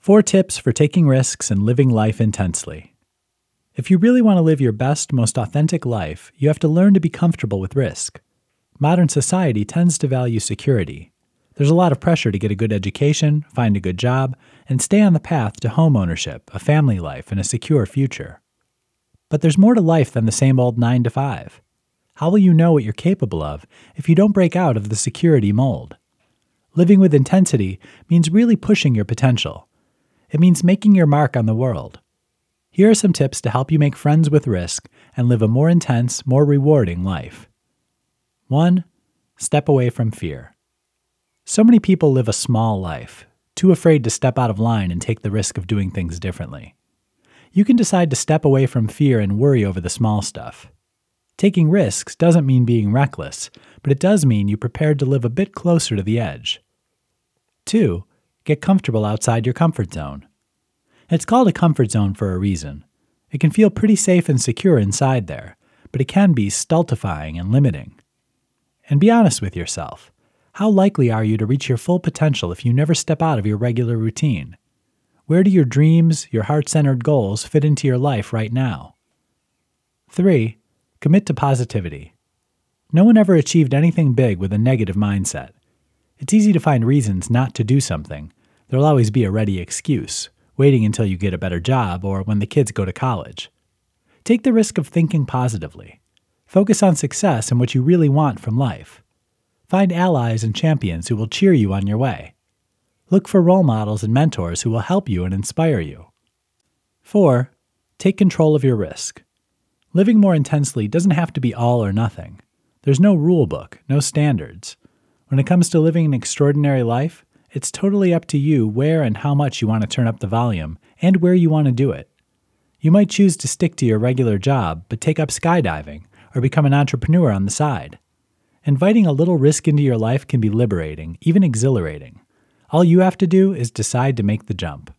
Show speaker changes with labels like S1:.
S1: Four tips for taking risks and living life intensely. If you really want to live your best, most authentic life, you have to learn to be comfortable with risk. Modern society tends to value security. There's a lot of pressure to get a good education, find a good job, and stay on the path to home ownership, a family life, and a secure future. But there's more to life than the same old 9 to 5. How will you know what you're capable of if you don't break out of the security mold? Living with intensity means really pushing your potential. It means making your mark on the world. Here are some tips to help you make friends with risk and live a more intense, more rewarding life. 1. Step away from fear. So many people live a small life, too afraid to step out of line and take the risk of doing things differently. You can decide to step away from fear and worry over the small stuff. Taking risks doesn't mean being reckless, but it does mean you're prepared to live a bit closer to the edge. 2. Get comfortable outside your comfort zone. It's called a comfort zone for a reason. It can feel pretty safe and secure inside there, but it can be stultifying and limiting. And be honest with yourself. How likely are you to reach your full potential if you never step out of your regular routine? Where do your dreams, your heart centered goals fit into your life right now? 3. Commit to positivity. No one ever achieved anything big with a negative mindset. It's easy to find reasons not to do something. There'll always be a ready excuse, waiting until you get a better job or when the kids go to college. Take the risk of thinking positively. Focus on success and what you really want from life. Find allies and champions who will cheer you on your way. Look for role models and mentors who will help you and inspire you. 4. Take control of your risk. Living more intensely doesn't have to be all or nothing. There's no rule book, no standards. When it comes to living an extraordinary life, it's totally up to you where and how much you want to turn up the volume and where you want to do it. You might choose to stick to your regular job, but take up skydiving or become an entrepreneur on the side. Inviting a little risk into your life can be liberating, even exhilarating. All you have to do is decide to make the jump.